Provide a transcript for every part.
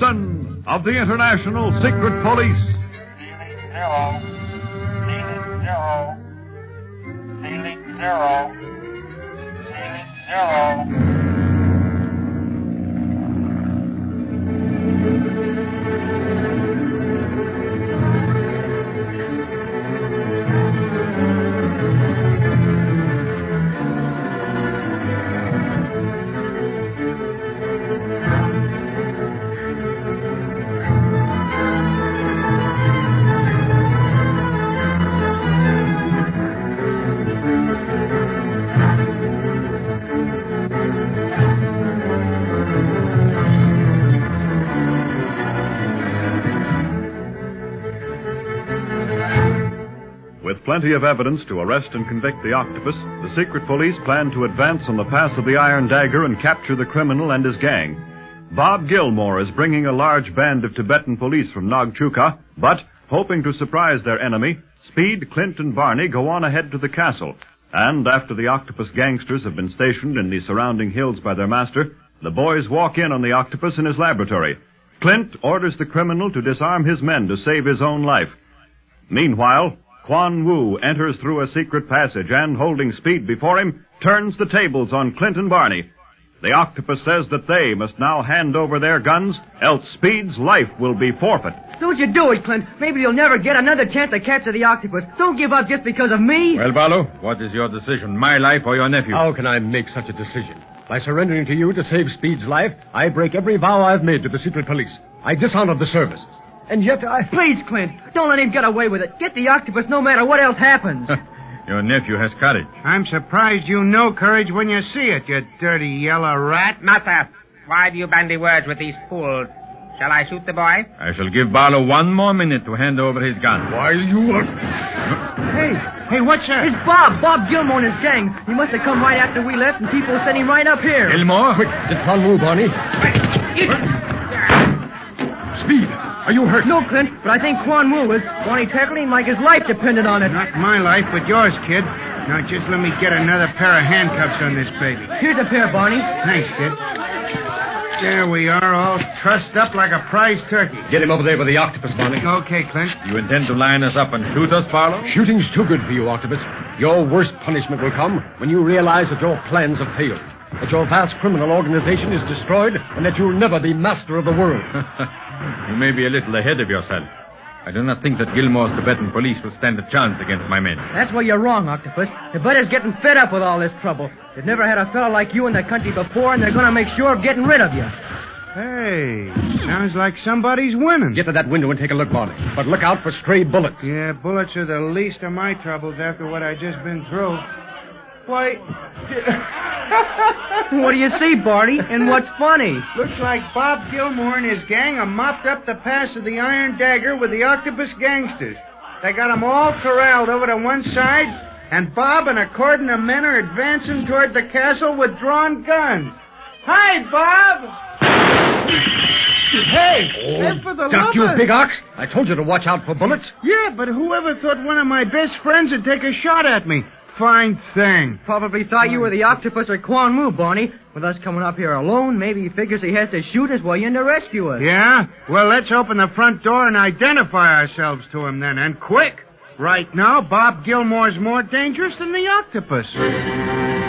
Gibson of the International Secret Police. Zero. Zero. Zero. Zero. Plenty of evidence to arrest and convict the octopus, the secret police plan to advance on the pass of the Iron Dagger and capture the criminal and his gang. Bob Gilmore is bringing a large band of Tibetan police from Nagchuka, but, hoping to surprise their enemy, Speed, Clint, and Barney go on ahead to the castle. And after the octopus gangsters have been stationed in the surrounding hills by their master, the boys walk in on the octopus in his laboratory. Clint orders the criminal to disarm his men to save his own life. Meanwhile, Quan Wu enters through a secret passage and, holding Speed before him, turns the tables on Clint and Barney. The octopus says that they must now hand over their guns, else Speed's life will be forfeit. Don't you do it, Clint. Maybe you'll never get another chance to capture the octopus. Don't give up just because of me. Well, Barlow, what is your decision? My life or your nephew? How can I make such a decision? By surrendering to you to save Speed's life, I break every vow I've made to the secret police. I dishonor the service. And yet I. Please, Clint, don't let him get away with it. Get the octopus no matter what else happens. your nephew has courage. I'm surprised you know courage when you see it, you dirty yellow rat. Master, why do you bandy words with these fools? Shall I shoot the boy? I shall give Barlow one more minute to hand over his gun. Why, you are. Hey, hey, what's that? It's Bob, Bob Gilmore and his gang. He must have come right after we left, and people sent him right up here. Gilmore? Quick, get Quan Wu, Barney. Speed, are you hurt? No, Clint, but I think Quan Wu is. Barney tackled him like his life depended on it. Not my life, but yours, kid. Now just let me get another pair of handcuffs on this baby. Here's a pair, Barney. Thanks, kid. There we are, all trussed up like a prize turkey. Get him over there with the octopus, Barney. Okay, Clint. You intend to line us up and shoot us, Barlow? Shooting's too good for you, Octopus. Your worst punishment will come when you realize that your plans have failed, that your vast criminal organization is destroyed, and that you'll never be master of the world. you may be a little ahead of yourself. I do not think that Gilmore's Tibetan police will stand a chance against my men. That's where you're wrong, Octopus. The Butters getting fed up with all this trouble. They've never had a fellow like you in the country before, and they're going to make sure of getting rid of you. Hey, sounds like somebody's winning. Get to that window and take a look, Barney. But look out for stray bullets. Yeah, bullets are the least of my troubles after what I've just been through. Why, What do you see, Barney? And what's funny? looks like Bob Gilmore and his gang have mopped up the pass of the Iron Dagger with the Octopus gangsters. They got 'em all corralled over to one side, and Bob and a cordon of men are advancing toward the castle with drawn guns. Hi, Bob! Hey, oh, they're for the Duck, you big ox. I told you to watch out for bullets. Yeah, but whoever thought one of my best friends would take a shot at me? Fine thing. Probably thought you were the octopus or Quan Wu, Barney. With us coming up here alone, maybe he figures he has to shoot us while you're in to rescue us. Yeah? Well, let's open the front door and identify ourselves to him then, and quick. Right now, Bob Gilmore's more dangerous than the octopus.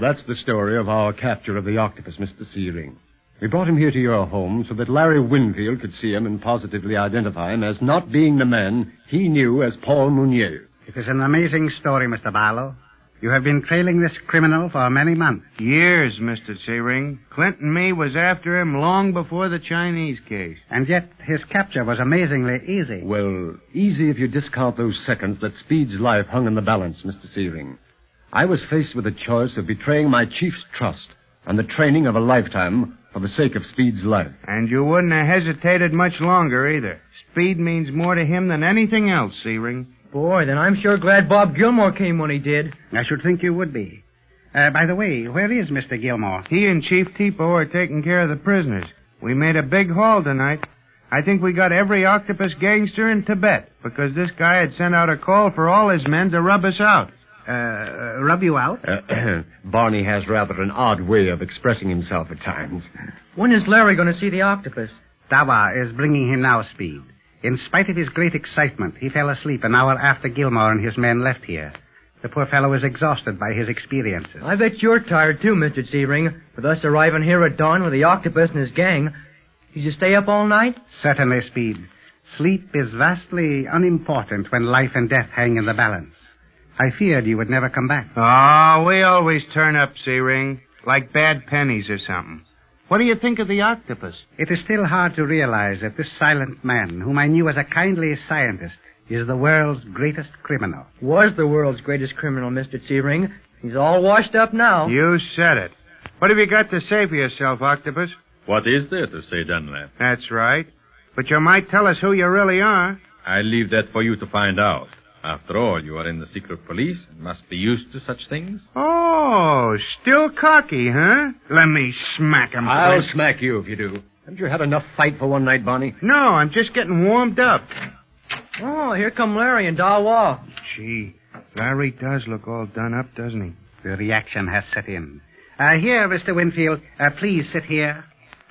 That's the story of our capture of the octopus, Mr. Searing. We brought him here to your home so that Larry Winfield could see him and positively identify him as not being the man he knew as Paul Mounier. It is an amazing story, Mr. Barlow. You have been trailing this criminal for many months. Years, Mr. Searing. Clint and me was after him long before the Chinese case. And yet his capture was amazingly easy. Well, easy if you discount those seconds that Speed's life hung in the balance, Mr. Searing. I was faced with the choice of betraying my chief's trust and the training of a lifetime for the sake of Speed's life. And you wouldn't have hesitated much longer either. Speed means more to him than anything else, Searing. Boy, then I'm sure glad Bob Gilmore came when he did. I should think you would be. Uh, by the way, where is Mr. Gilmore? He and Chief Tipo are taking care of the prisoners. We made a big haul tonight. I think we got every octopus gangster in Tibet because this guy had sent out a call for all his men to rub us out. Uh, rub you out? Uh, Barney has rather an odd way of expressing himself at times. When is Larry going to see the octopus? Dawa is bringing him now, Speed. In spite of his great excitement, he fell asleep an hour after Gilmore and his men left here. The poor fellow is exhausted by his experiences. I bet you're tired too, Mr. Searing, with us arriving here at dawn with the octopus and his gang. Did you stay up all night? Certainly, Speed. Sleep is vastly unimportant when life and death hang in the balance. I feared you would never come back. Oh, we always turn up, Searing, like bad pennies or something. What do you think of the octopus? It is still hard to realize that this silent man, whom I knew as a kindly scientist, is the world's greatest criminal. Was the world's greatest criminal, Mr. Searing. He's all washed up now. You said it. What have you got to say for yourself, Octopus? What is there to say, Dunlap? That's right. But you might tell us who you really are. I leave that for you to find out. After all, you are in the secret police and must be used to such things. Oh, still cocky, huh? Let me smack him. I'll Clint. smack you if you do. Haven't you had enough fight for one night, Barney? No, I'm just getting warmed up. Oh, here come Larry and Dawa. Gee, Larry does look all done up, doesn't he? The reaction has set in. Uh, here, Mr. Winfield. Uh, please sit here.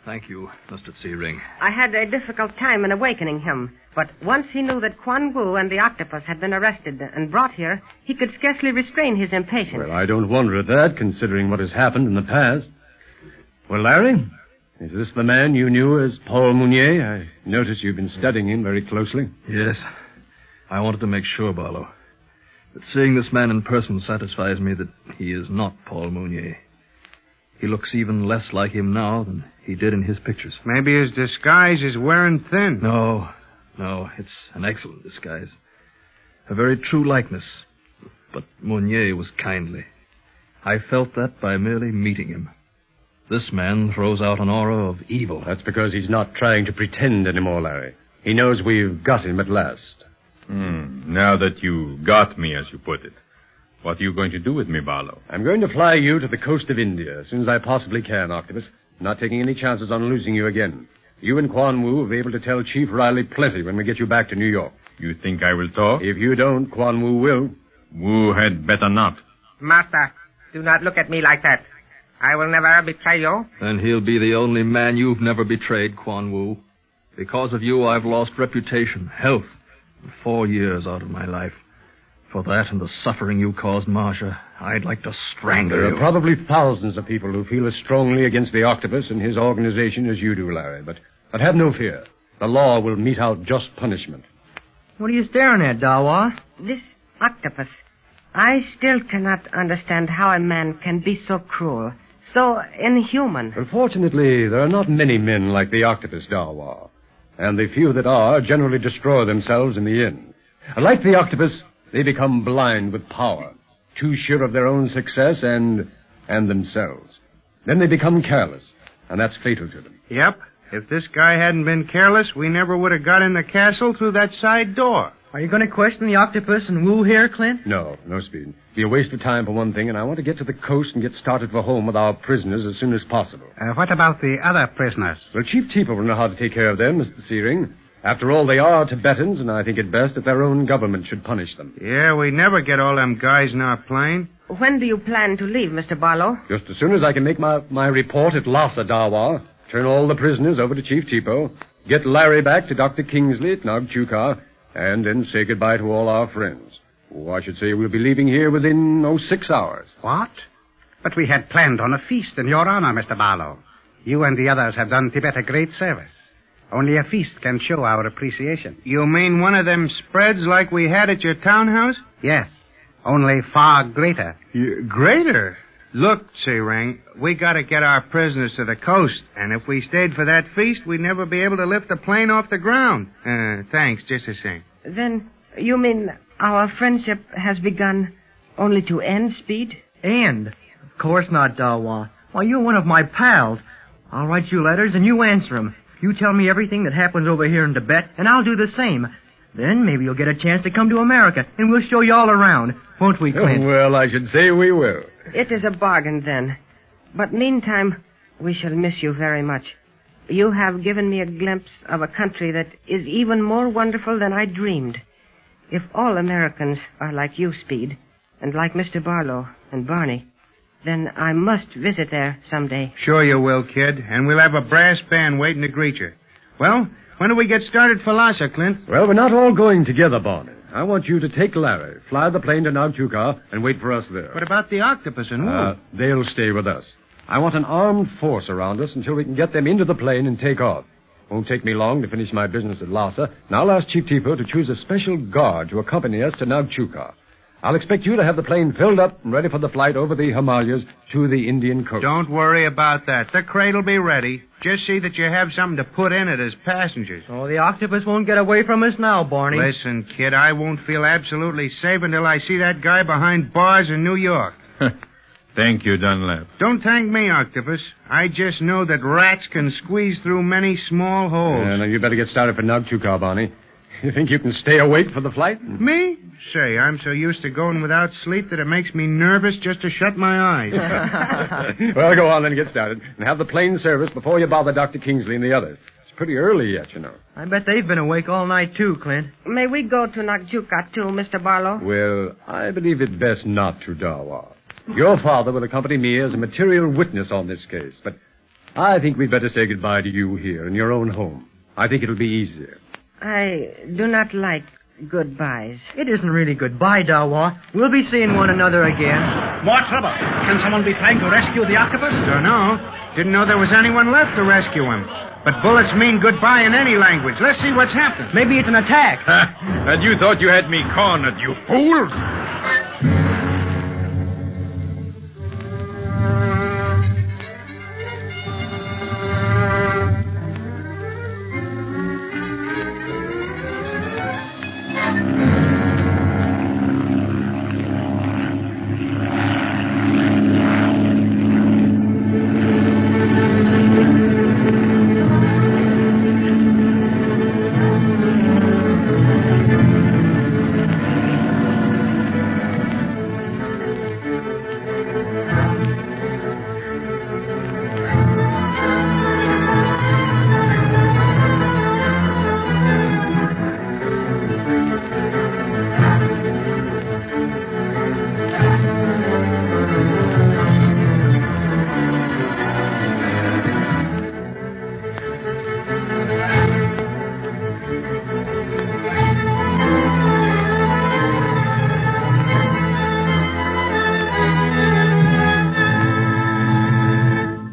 Thank you, Mr. Searing. I had a difficult time in awakening him, but once he knew that Quan Wu and the octopus had been arrested and brought here, he could scarcely restrain his impatience. Well, I don't wonder at that, considering what has happened in the past. Well, Larry, is this the man you knew as Paul Mounier? I notice you've been studying him very closely. Yes. I wanted to make sure, Barlow. But seeing this man in person satisfies me that he is not Paul Mounier. He looks even less like him now than he did in his pictures. Maybe his disguise is wearing thin. No, no, it's an excellent disguise. A very true likeness. But Mounier was kindly. I felt that by merely meeting him. This man throws out an aura of evil. That's because he's not trying to pretend anymore, Larry. He knows we've got him at last. Hmm. Now that you got me, as you put it, what are you going to do with me, Barlow? I'm going to fly you to the coast of India as soon as I possibly can, Octopus. Not taking any chances on losing you again. You and Quan Wu will be able to tell Chief Riley plenty when we get you back to New York. You think I will talk? If you don't, Quan Wu will. Wu had better not. Master, do not look at me like that. I will never betray you. Then he'll be the only man you've never betrayed, Quan Wu. Because of you, I've lost reputation, health, and four years out of my life. For that and the suffering you caused Marcia, I'd like to strangle There you. There are probably thousands of people who feel as strongly against the octopus and his organization as you do, Larry. But, but have no fear. The law will mete out just punishment. What are you staring at, Dawa? This octopus. I still cannot understand how a man can be so cruel, so inhuman. Unfortunately, there are not many men like the octopus, Dawa. And the few that are generally destroy themselves in the end. Like the octopus, they become blind with power, too sure of their own success and, and themselves. Then they become careless, and that's fatal to them. Yep. If this guy hadn't been careless, we never would have got in the castle through that side door. Are you going to question the octopus and Wu here, Clint? No, no speed. Be a waste of time for one thing, and I want to get to the coast and get started for home with our prisoners as soon as possible. Uh, what about the other prisoners? Well, Chief Teeper will know how to take care of them, Mr. Searing. After all, they are Tibetans, and I think it best that their own government should punish them. Yeah, we never get all them guys in our plane. When do you plan to leave, Mr. Barlow? Just as soon as I can make my, my report at Lhasa, Dawa, turn all the prisoners over to Chief Tipo, get Larry back to Dr. Kingsley at Nagchuka, and then say goodbye to all our friends. Oh, I should say we'll be leaving here within, oh, six hours. What? But we had planned on a feast in your honor, Mr. Barlow. You and the others have done Tibet a great service. Only a feast can show our appreciation. You mean one of them spreads like we had at your townhouse? Yes, only far greater. Yeah, greater? Look, Searing, we gotta get our prisoners to the coast, and if we stayed for that feast, we'd never be able to lift the plane off the ground. Uh, thanks, just the same. Then you mean our friendship has begun only to end, Speed? And? Of course not, Dawa. Why, you're one of my pals. I'll write you letters and you answer 'em. You tell me everything that happens over here in Tibet, and I'll do the same. Then maybe you'll get a chance to come to America, and we'll show you all around. Won't we, oh, Clint? well, I should say we will. It is a bargain then. But meantime, we shall miss you very much. you have given me a glimpse of a country that is even more wonderful than I dreamed. If all Americans are like you, Speed, and like Mr. Barlow and Barney, then I must visit there someday. Sure you will, kid. And we'll have a brass band waiting to greet you. Well, when do we get started for Lhasa, Clint? Well, we're not all going together, Barney. I want you to take Larry, fly the plane to Nagchuka, and wait for us there. What about the octopus and Wu? Uh, they'll stay with us. I want an armed force around us until we can get them into the plane and take off. Won't take me long to finish my business at Lhasa. Now I'll ask Chief Tipo to choose a special guard to accompany us to Nagchuka. I'll expect you to have the plane filled up and ready for the flight over the Himalayas to the Indian coast. Don't worry about that. The crate'll be ready. Just see that you have something to put in it as passengers. Oh, the octopus won't get away from us now, Barney. Listen, kid, I won't feel absolutely safe until I see that guy behind bars in New York. Thank you, Dunlap. Don't thank me, Octopus. I just know that rats can squeeze through many small holes. Uh, now you better get started for Nagchuka, Barney. You think you can stay awake for the flight? Me? Say, I'm so used to going without sleep that it makes me nervous just to shut my eyes. well, go on then, get started, and have the plane service before you bother Dr. Kingsley and the others. It's pretty early yet, you know. I bet they've been awake all night, too, Clint. May we go to Nagchuka too, Mr. Barlow? Well, I believe it best not to, Dawa. Your father will accompany me as a material witness on this case, but I think we'd better say goodbye to you here in your own home. I think it'll be easier. I do not like goodbyes. It isn't really goodbye, Dawa. We'll be seeing one another again. More trouble. Can someone be trying to rescue the octopus? Don't know. Didn't know there was anyone left to rescue him. But bullets mean goodbye in any language. Let's see what's happened. Maybe it's an attack. and you thought you had me cornered, you fools!